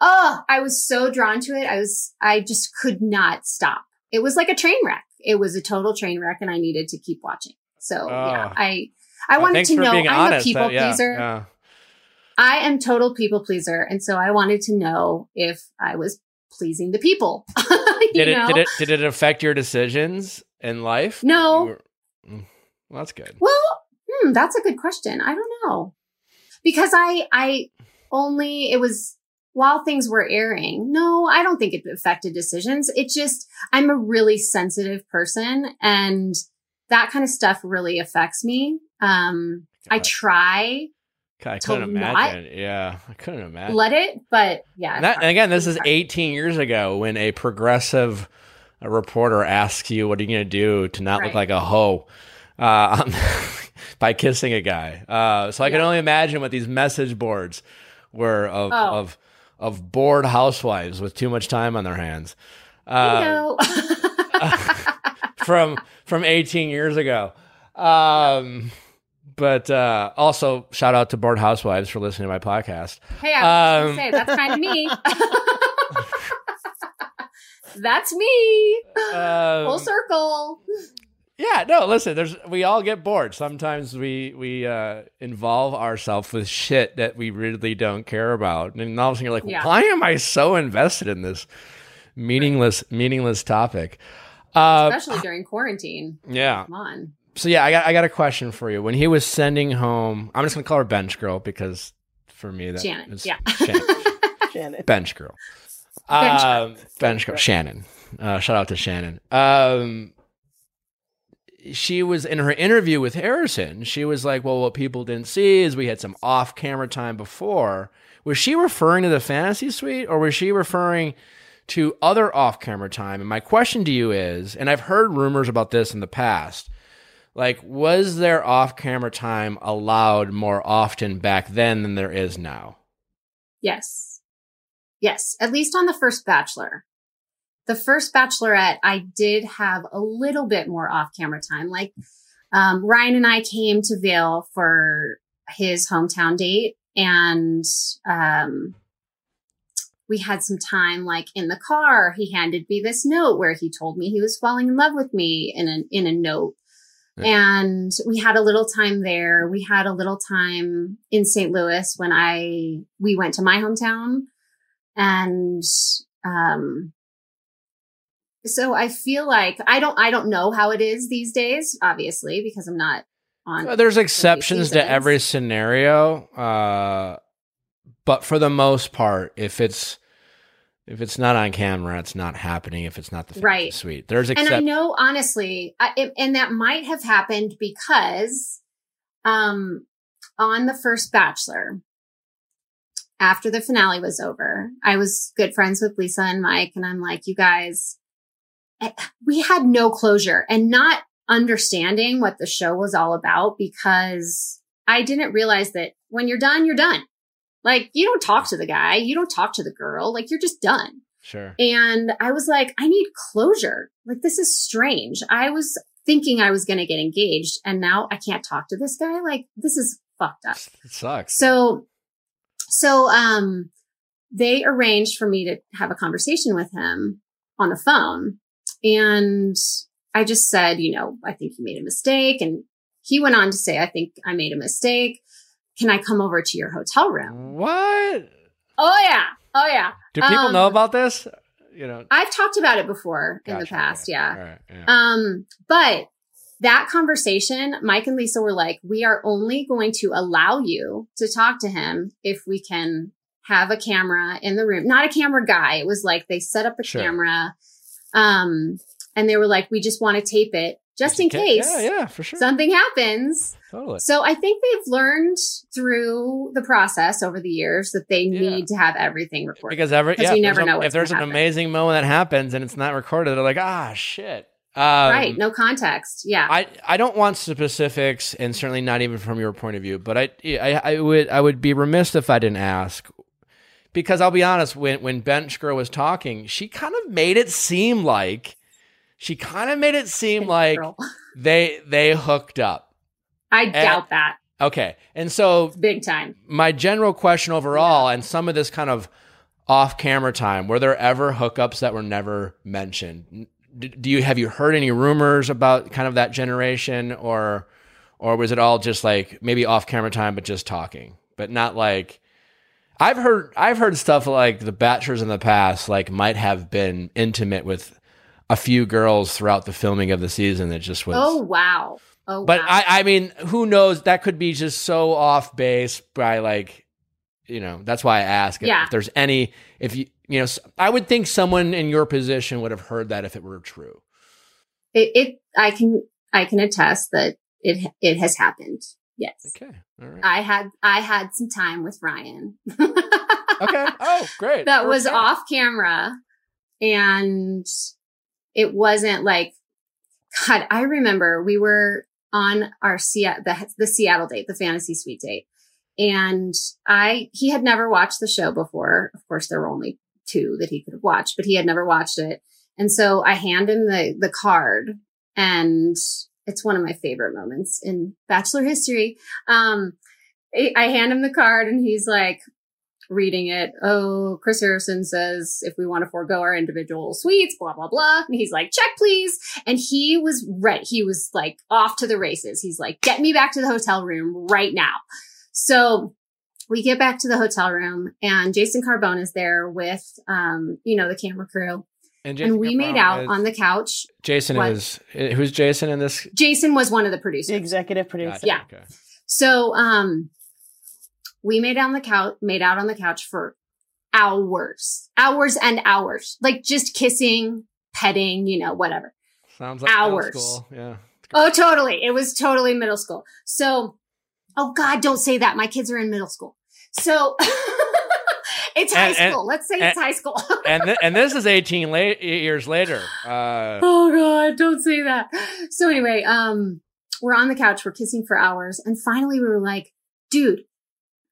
oh, I was so drawn to it. I was, I just could not stop. It was like a train wreck. It was a total train wreck and I needed to keep watching. So yeah, Oh. I, I wanted to know I'm honest. a people That- yeah, pleaser. yeah. I am total people pleaser. And so I wanted to know if I was pleasing the people. Did it know? did it did it affect your decisions in life? No. Were- Mm, well, that's good. Well, hmm, that's a good question. I don't know. Because I I only it was while things were airing. No, I don't think it affected decisions. It just I'm a really sensitive person and that kind of stuff really affects me. Um I try I couldn't imagine. Yeah, I couldn't imagine. let it, but yeah. And, that, and again, this is 18 years ago when a progressive reporter asks you, "What are you going to do to not look like a hoe?" Uh, by kissing a guy. Uh, so I can only imagine what these message boards were of Oh. of of bored housewives with too much time on their hands. Uh, from from 18 years ago. Um, but uh, also shout out to bored housewives for listening to my podcast. Hey, I was Um, gonna say that's kind of me. that's me. Um, Full circle. Yeah, no, listen, there's we all get bored. Sometimes we we uh involve ourselves with shit that we really don't care about. And all of a sudden you're like, Yeah. why am I so invested in this meaningless meaningless topic? Uh Especially during quarantine. yeah. Come on. So yeah, I got I got a question for you. When he was sending home I'm just gonna call her bench girl because for me that Shannon, is yeah. Shannon. Janet. bench girl. Bench um, bench girl. Shannon. Uh, shout out to Shannon. Um, she was in her interview with Harrison. She was like, "Well, what people didn't see is we had some off-camera time before." Was she referring to the fantasy suite, or was she referring to other off-camera time? And my question to you is, and I've heard rumors about this in the past. Like, was there off-camera time allowed more often back then than there is now? Yes. Yes. At least on the first Bachelor. The first Bachelorette, I did have a little bit more off camera time. Like, um, Ryan and I came to Vail for his hometown date and, um, we had some time like in the car. He handed me this note where he told me he was falling in love with me in a, in a note. And we had a little time there. We had a little time in St. Louis when I we went to my hometown. And um so I feel like I don't I don't know how it is these days, obviously, because I'm not on Uh, There's exceptions to every scenario, uh, but for the most part, if it's if it's not on camera, it's not happening. If it's not the Right. suite, there's and I know honestly, I, it- and that might have happened because, um, on the first Bachelor, after the finale was over, I was good friends with Lisa and Mike, and I'm like, you guys, we had no closure and not understanding what the show was all about because I didn't realize that when you're done, you're done. Like you don't talk to the guy, you don't talk to the girl, like you're just done. Sure. And I was like, I need closure. Like, this is strange. I was thinking I was going to get engaged and now I can't talk to this guy. Like, this is fucked up. It sucks. So, so, um, they arranged for me to have a conversation with him on the phone. And I just said, you know, I think you made a mistake. And he went on to say, I think I made a mistake. Can I come over to your hotel room? what? Oh, yeah. Oh, yeah. Do people Um, know about this? You know, I've talked about it before in the past. okay. Yeah. Right. Yeah. Um, but that conversation, Mike and Lisa were like, we are only going to allow you to talk to him if we can have a camera in the room. Not a camera guy. It was like they set up a Sure. camera. Um, and they were like, we just want to tape it just in case Yeah, yeah, for sure. something happens. totally. So I think they've learned through the process over the years that they Yeah. need to have everything recorded. Because every yeah, you if never a- know if there's an happen. amazing moment that happens and it's not recorded, they're like, ah, shit. Um, right. No context. Yeah. I, I don't want specifics, and certainly not even from your point of view. But I, I I would I would be remiss if I didn't ask, because I'll be honest. When when Bench Girl was talking, she kind of made it seem like she kind of made it seem like they they hooked up. I doubt that Okay, and so big time. my general question overall, and some of this kind of off camera time, were there ever hookups that were never mentioned? Do you have you heard any rumors about kind of that generation, or or was it all just like maybe off camera time, but just talking, but not like I've heard I've heard stuff like the bachelors in the past like might have been intimate with a few girls throughout the filming of the season that just was Oh wow. Oh but wow. I, I mean, who knows? That could be just so off base by like, you know. That's why I ask if, Yeah. if there's any. If you, you know, I would think someone in your position would have heard that if it were true. it, it I can I can attest that it it has happened. Yes. Okay, all right, I had I had some time with Ryan. okay. Oh, great. that was off camera and it wasn't like God, I remember we were on our Seattle the, the Seattle date, the fantasy suite date. And I he had never watched the show before. Of course, there were only two that he could have watched, but he had never watched it. And so I hand him the the card and it's one of my favorite moments in bachelor history. Um, I hand him the card and he's like reading it. Oh, Chris Harrison says if we want to forego our individual suites, blah, blah, blah. And he's like, check, please. And he was ready. He was like off to the races. He's like, get me back to the hotel room right now. So we get back to the hotel room and Jason Carbone is there with, um, you know, the camera crew. And, And we made out is- on the couch. Jason what? is who's Jason in this? Jason was one of the The producers. executive producer. Gotcha, Yeah. okay. So, um, we made out on the couch, made out on the couch for hours, hours and hours, like just kissing, petting, you know, whatever. Sounds like middle Hours. school, Yeah. Oh, totally. It was totally middle school. So, oh God, don't say that. My kids are in middle school. So it's high And- and- school. Let's say it's high school. and th- and this is 18 la- years later. Uh, oh God, don't say that. So anyway, um, we're on the couch, we're kissing for hours. And finally we were like, dude,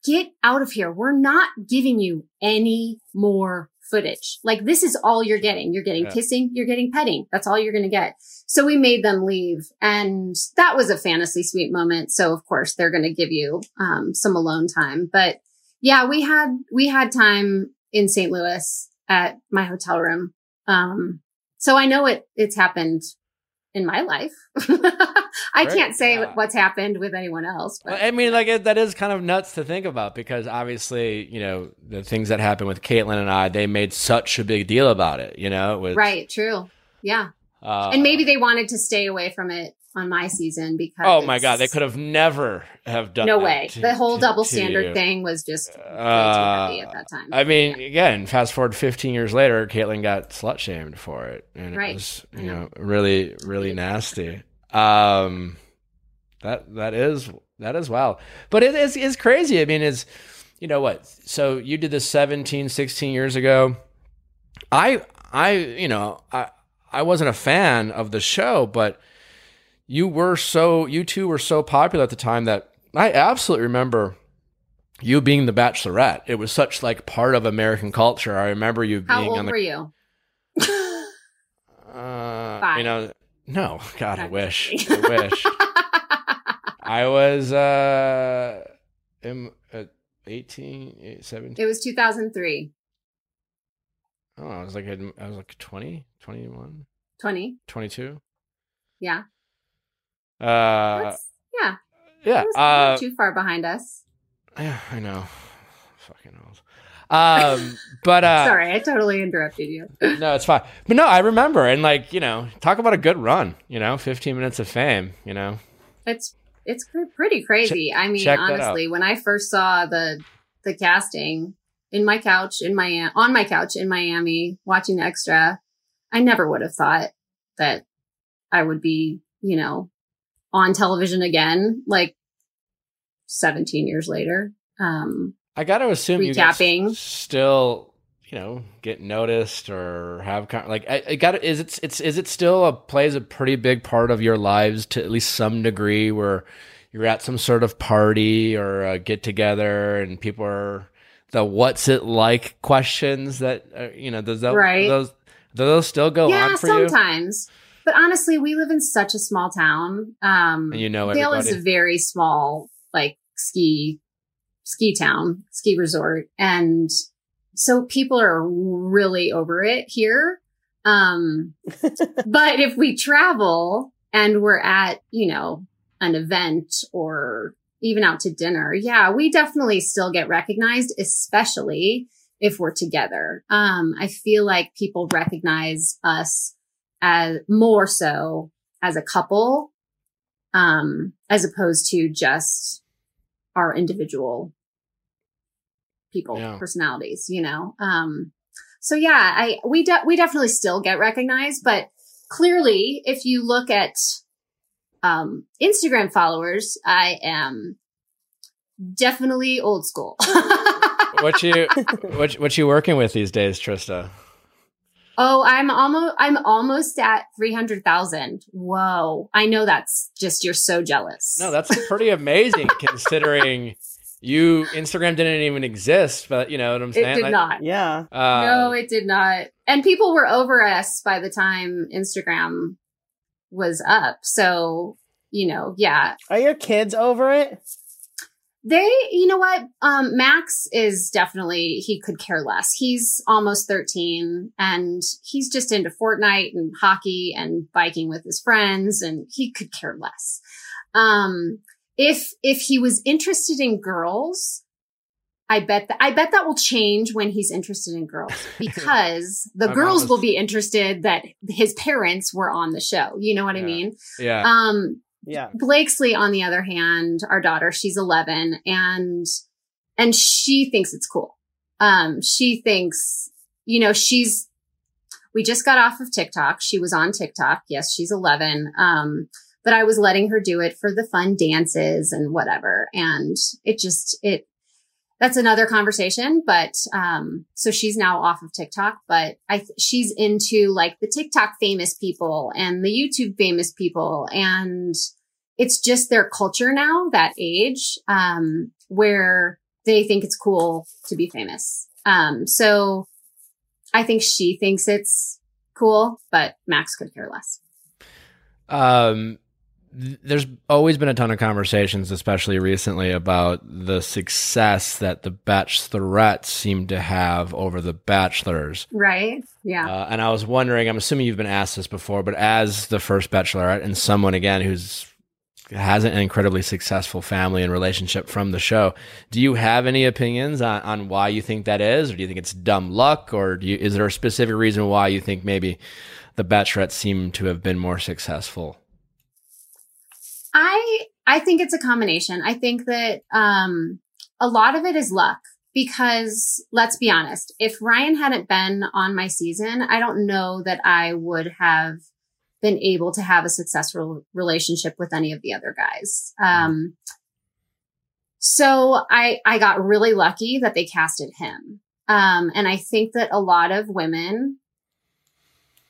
get out of here. We're not giving you any more footage. Like this is all you're getting. You're getting Yeah. kissing, you're getting petting. That's all you're going to get. So we made them leave and that was a fantasy suite moment. So of course they're going to give you, um, some alone time, but yeah, we had, we had time in St. Louis at my hotel room. Um, so I know it, it's happened in my life. I Right, can't say yeah. what's happened with anyone else, but I mean, like it, that is kind of nuts to think about because obviously, you know, the things that happened with Kaitlyn and I, they made such a big deal about it. You know, it was, right. True. Yeah. Uh, and maybe they wanted to stay away from it on my season because Oh my god, they could have never have done. no way to- the whole to- double to standard you. thing was just Uh, at that time I mean, again, fast forward 15 years later, Kaitlyn got slut shamed for it, and Right. it was, you know. really, really nasty. Um, that that is that is wild, but it is is crazy. I mean, is you know what? So you did this 17, 16 years ago. I I you know I I wasn't a fan of the show, but you were so you two were so popular at the time that I absolutely remember you being the bachelorette. It was such like part of American culture. I remember you how being old on the were you uh, Five. you know no, god, I I'm wish. I wish. I was uh uh 18, eh, 17. it was 2003 Oh, I was like I was like 20, 21, 20 22. yeah Uh yeah yeah, uh too far behind us yeah, I know. Fucking old. Um but uh sorry i totally interrupted you no, it's fine. But no, I remember and like, you know, talk about a good run, you know, 15 minutes of fame, you know. it's it's pretty crazy i mean check that out. honestly when i first saw the the casting in my couch in my on my couch in miami watching the extra i never would have thought that i would be you know on television again like 17 years later um I got to assume you guys Recapping. still, you know, get noticed or have con- like I, I got is it it's is it still a plays a pretty big part of your lives to at least some degree where you're at some sort of party or a get together and people are the what's it like questions that uh, you know does that Right. those do those still go yeah on for you sometimes but honestly we live in such a small town um and you know Vail everybody is a very small, like ski, ski town, ski resort. And so people are really over it here. Um, but if we travel and we're at, you know, an event or even out to dinner, yeah, we definitely still get recognized, especially if we're together. Um, I feel like people recognize us as more so as a couple um, as opposed to just our individual people, Yeah. personalities, you know? Um, so yeah, I, we, de- we definitely still get recognized, but clearly if you look at, um, Instagram followers, I am definitely old school. what you what what you working with these days Trista Oh, I'm almost I'm almost at 300,000. Whoa. I know that's just you're so jealous. No, that's pretty amazing considering you Instagram didn't even exist, but you know what I'm saying? it did Like, not. yeah. Uh, no, it did not. And people were over us by the time Instagram was up. So you know, yeah. Are your kids over it? They, you know what? Um, Max is definitely, he could care less. He's almost 13 and he's just into Fortnite and hockey and biking with his friends and he could care less. Um, if, if he was interested in girls, I bet that, I bet that will change when he's interested in girls because the girls mom will be interested that his parents were on the show. You know what I mean? Yeah. Um, Yeah. Blakesley, on the other hand, our daughter, she's 11 and, and she thinks it's cool. Um, she thinks, you know, she's, we just got off of TikTok. She was on TikTok. Yes, she's 11. Um, but I was letting her do it for the fun dances and whatever. And it just, it, that's another conversation. But, um, so she's now off of TikTok, but I, she's into like the TikTok famous people and the YouTube famous people. And it's just their culture now, that age, um, where they think it's cool to be famous. Um, so I think she thinks it's cool, but Max could care less. um, there's always been a ton of conversations, especially recently, about the success that the bachelorettes seem to have over the bachelors. Right? Yeah. Uh, and I was wondering, I'm assuming you've been asked this before, but as the first bachelorette and someone again who's has an incredibly successful family and relationship from the show, do you have any opinions on, on why you think that is, or do you think it's dumb luck, or do you, is there a specific reason why you think maybe the bachelorettes seem to have been more successful? I I think it's a combination. I think that um a lot of it is luck because let's be honest, if Ryan hadn't been on my season, I don't know that I would have been able to have a successful relationship with any of the other guys. Um so I I got really lucky that they casted him. Um and I think that a lot of women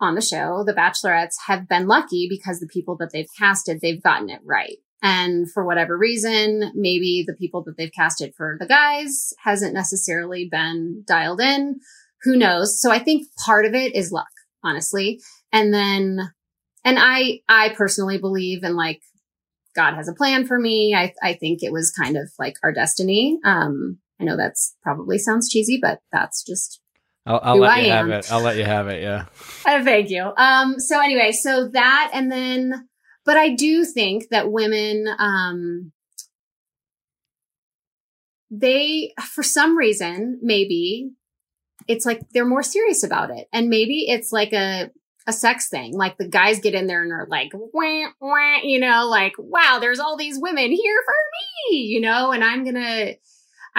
on the show, the bachelorettes have been lucky because the people that they've casted, they've gotten it right. And for whatever reason, maybe the people that they've casted for the guys hasn't necessarily been dialed in. Who knows? So I think part of it is luck, honestly. And then, and I, I personally believe in like, God has a plan for me. I, I think it was kind of like our destiny. Um, I know that's probably sounds cheesy, but that's just I'll, I'll let I you have it. I'll let you have it. Yeah. Uh, thank you. Um, so anyway, so that and then, but I do think that women, um, they, for some reason, maybe it's like they're more serious about it. And maybe it's like a, a sex thing. Like the guys get in there and are like, wah, wah, you know, like, wow, there's all these women here for me, you know, and I'm going to,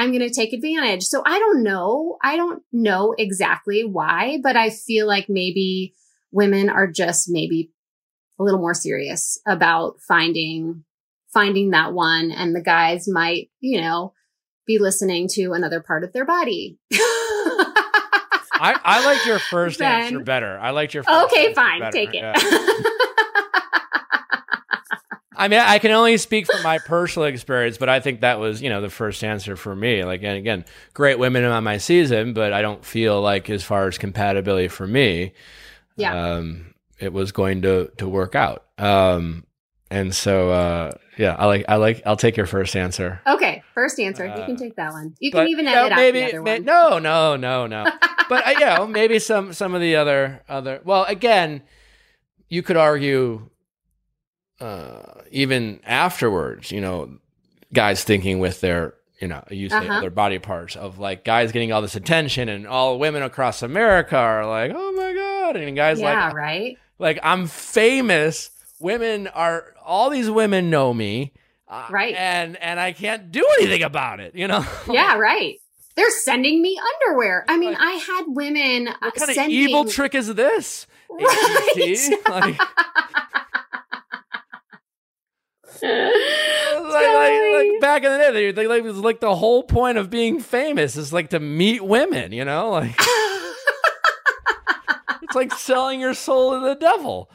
I'm going to take advantage. So I don't know. I don't know exactly why, but I feel like maybe women are just maybe a little more serious about finding, finding that one. And the guys might, you know, be listening to another part of their body. I, I liked your first Then- answer better. I liked your first okay, fine. Take it. Yeah. I mean, I can only speak from my personal experience, but I think that was, you know, the first answer for me. Like, and again, great women on my season, but I don't feel like, as far as compatibility for me, yeah. um, it was going to to work out. Um, and so, uh, yeah, I like, I like, I'll take your first answer. okay. First answer. you uh, can take that one. You But, can even you know, maybe, out the other may- one. no, no, no, no. but uh, you know, maybe some some of the other other. Well, again, you could argue uh, even afterwards. You know, guys thinking with their you know you say Uh-huh. other body parts of like guys getting all this attention, and all women across America are like, oh my god, and guys like yeah, like right. like I'm famous. Women are all these women know me. uh, Right. and and I can't do anything about it, you know. Yeah, right. They're sending me underwear. I mean, Like, I had women uh, What kind of evil trick is this? Right. Like, like, like, back in the day, they, they, like, it was like the whole point of being famous is like to meet women, you know? Like it's like selling your soul to the devil.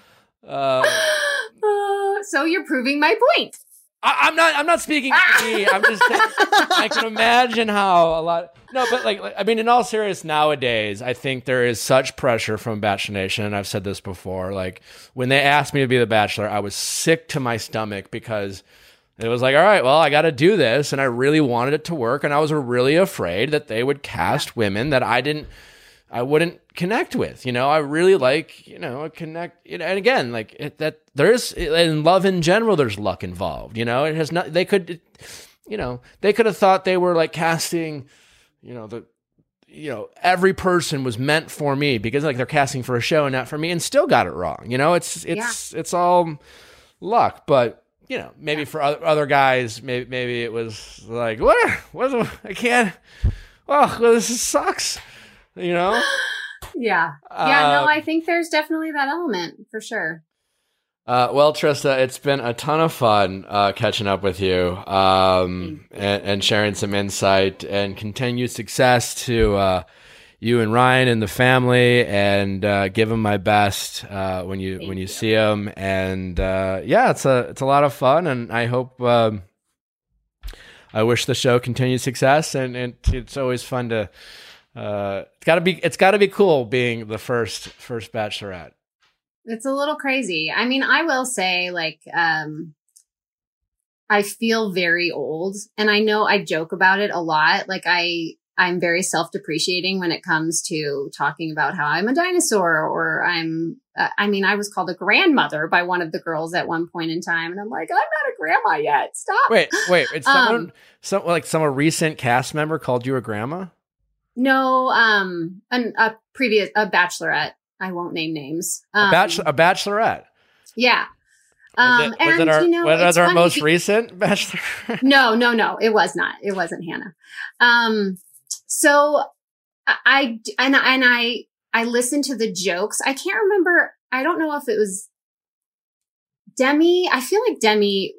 Uh, Uh, so you're proving my point. I, am not. I'm not speaking to me. I'm just. I can imagine how a lot. No, but like, like, I mean, in all seriousness, nowadays, I think there is such pressure from Bachelor Nation, and I've said this before. Like when they asked me to be the Bachelor, I was sick to my stomach because it was like, all right, well, I got to do this, and I really wanted it to work, and I was really afraid that they would cast women that I didn't I wouldn't connect with. You know, I really like, you know, connect. You know, and again, like it, that there's in love in general, there's luck involved. You know, it has not, they could, you know, they could have thought they were like casting, you know, the, you know, every person was meant for me because like they're casting for a show and not for me and still got it wrong. You know, it's, it's, yeah. it's all luck, but you know, maybe yeah. for other, other guys, maybe, maybe it was like, what, what, I can't, oh, well, this sucks you know? yeah. Yeah, uh, no, I think there's definitely that element for sure. Uh, well, Trista, it's been a ton of fun uh, catching up with you um, and, and, sharing some insight and continued success to uh, you and Ryan and the family. And uh, give them my best uh, when you Thank when you, you, see them. And uh, yeah, it's a it's a lot of fun, and I hope. Um, I wish the show continued success, and, and it's always fun to uh, it's gotta be it's gotta be cool being the first first bachelorette. It's a little crazy. I mean, I will say, like, um, I feel very old, and I know I joke about it a lot. Like, I I'm very self depreciating when it comes to talking about how I'm a dinosaur or I'm. Uh, I mean, I was called a grandmother by one of the girls at one point in time, and I'm like, I'm not a grandma yet. Stop. Wait, wait. It's someone, um, some like some a recent cast member called you a grandma. No, um, an, a previous a bachelorette. I won't name names. Um, a, bachelor, a bachelorette. Yeah. Um, was it, was and it our, you know, was our most recent bachelor? no, no, no. It was not. It wasn't Hannah. Um, so I and and I I listened to the jokes. I can't remember. I don't know if it was Demi. I feel like Demi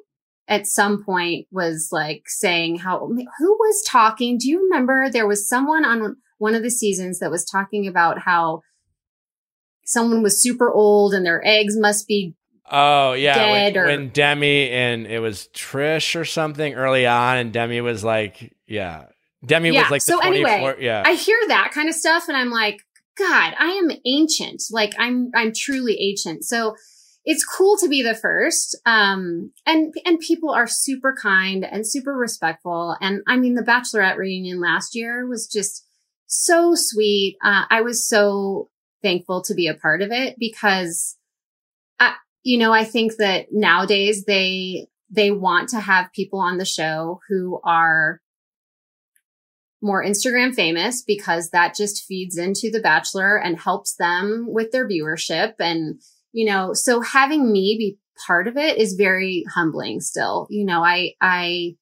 at some point was like saying how who was talking? Do you remember there was someone on one of the seasons that was talking about how someone was super old and their eggs must be oh yeah when, or, when demi and it was trish or something early on and demi was like yeah. Demi yeah. was like so anyway yeah. I hear that kind of stuff and i'm like god i am ancient. Like i'm i'm truly ancient. So it's cool to be the first. Um, and, and people are super kind and super respectful. And I mean, the bachelorette reunion last year was just so sweet. Uh, I was so thankful to be a part of it because I, you know, I think that nowadays they, they want to have people on the show who are more Instagram famous because that just feeds into the bachelor and helps them with their viewership and, you know, so having me be part of it is very humbling still. You know, I, I,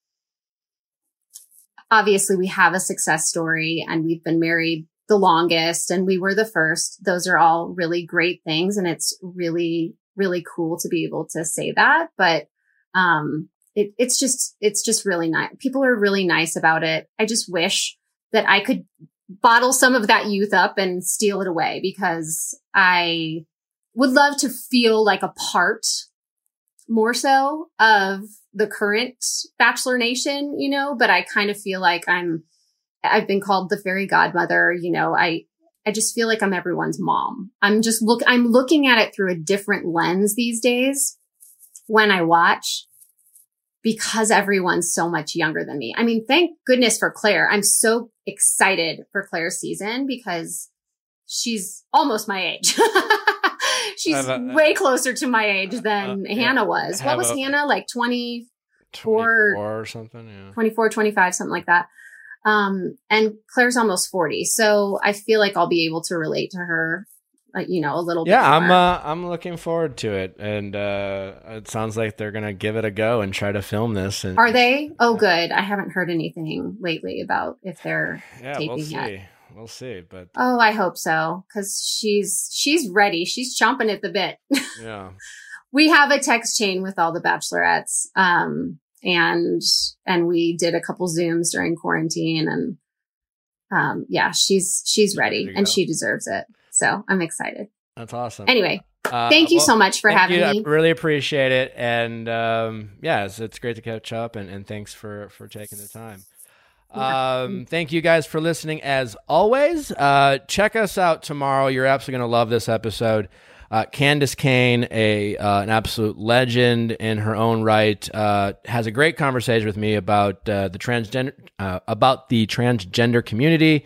obviously we have a success story and we've been married the longest and we were the first. Those are all really great things. And it's really, really cool to be able to say that. But, um, it, it's just, it's just really nice. People are really nice about it. I just wish that I could bottle some of that youth up and steal it away because I, would love to feel like a part more so of the current Bachelor Nation, you know, but I kind of feel like I'm, I've been called the fairy godmother, you know, I, I just feel like I'm everyone's mom. I'm just look, I'm looking at it through a different lens these days when I watch because everyone's so much younger than me. I mean, thank goodness for Claire. I'm so excited for Claire's season because she's almost my age. she's a, way closer to my age uh, than uh, Hannah was. What was a, Hannah like 24 or something? Yeah. 24, 25, something like that. Um, and Claire's almost 40. So I feel like I'll be able to relate to her, uh, you know, a little yeah, bit. Yeah, I'm, uh, I'm looking forward to it. And, uh, it sounds like they're going to give it a go and try to film this. And, Are they? Oh, good. I haven't heard anything lately about if they're yeah, taping we'll yet we'll see. But oh, I hope so because she's she's ready. She's chomping at the bit. Yeah. we have a text chain with all the bachelorettes, um, and and we did a couple zooms during quarantine, and um, yeah, she's she's ready and she deserves it. So I'm excited. That's awesome. Anyway, Uh, Thank you well, so much for having you. me. I really appreciate it, and um, yeah, it's, it's, great to catch up, and, and thanks for for taking the time. Um, thank you guys for listening as always. Uh, check us out tomorrow. You're absolutely going to love this episode. Uh, Candis Cayne, a uh, an absolute legend in her own right, uh, has a great conversation with me about uh, the transgender uh, about the transgender community,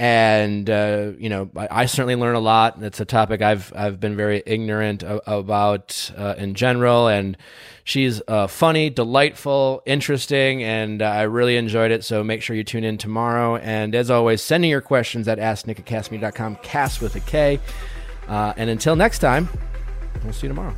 and uh, you know I, I, certainly learn a lot. It's a topic I've I've been very ignorant about in general, and she's funny, delightful, interesting, and I really enjoyed it. So make sure you tune in tomorrow. And as always, sending your questions at asknick cast with a K. Uh, and until next time, we'll see you tomorrow.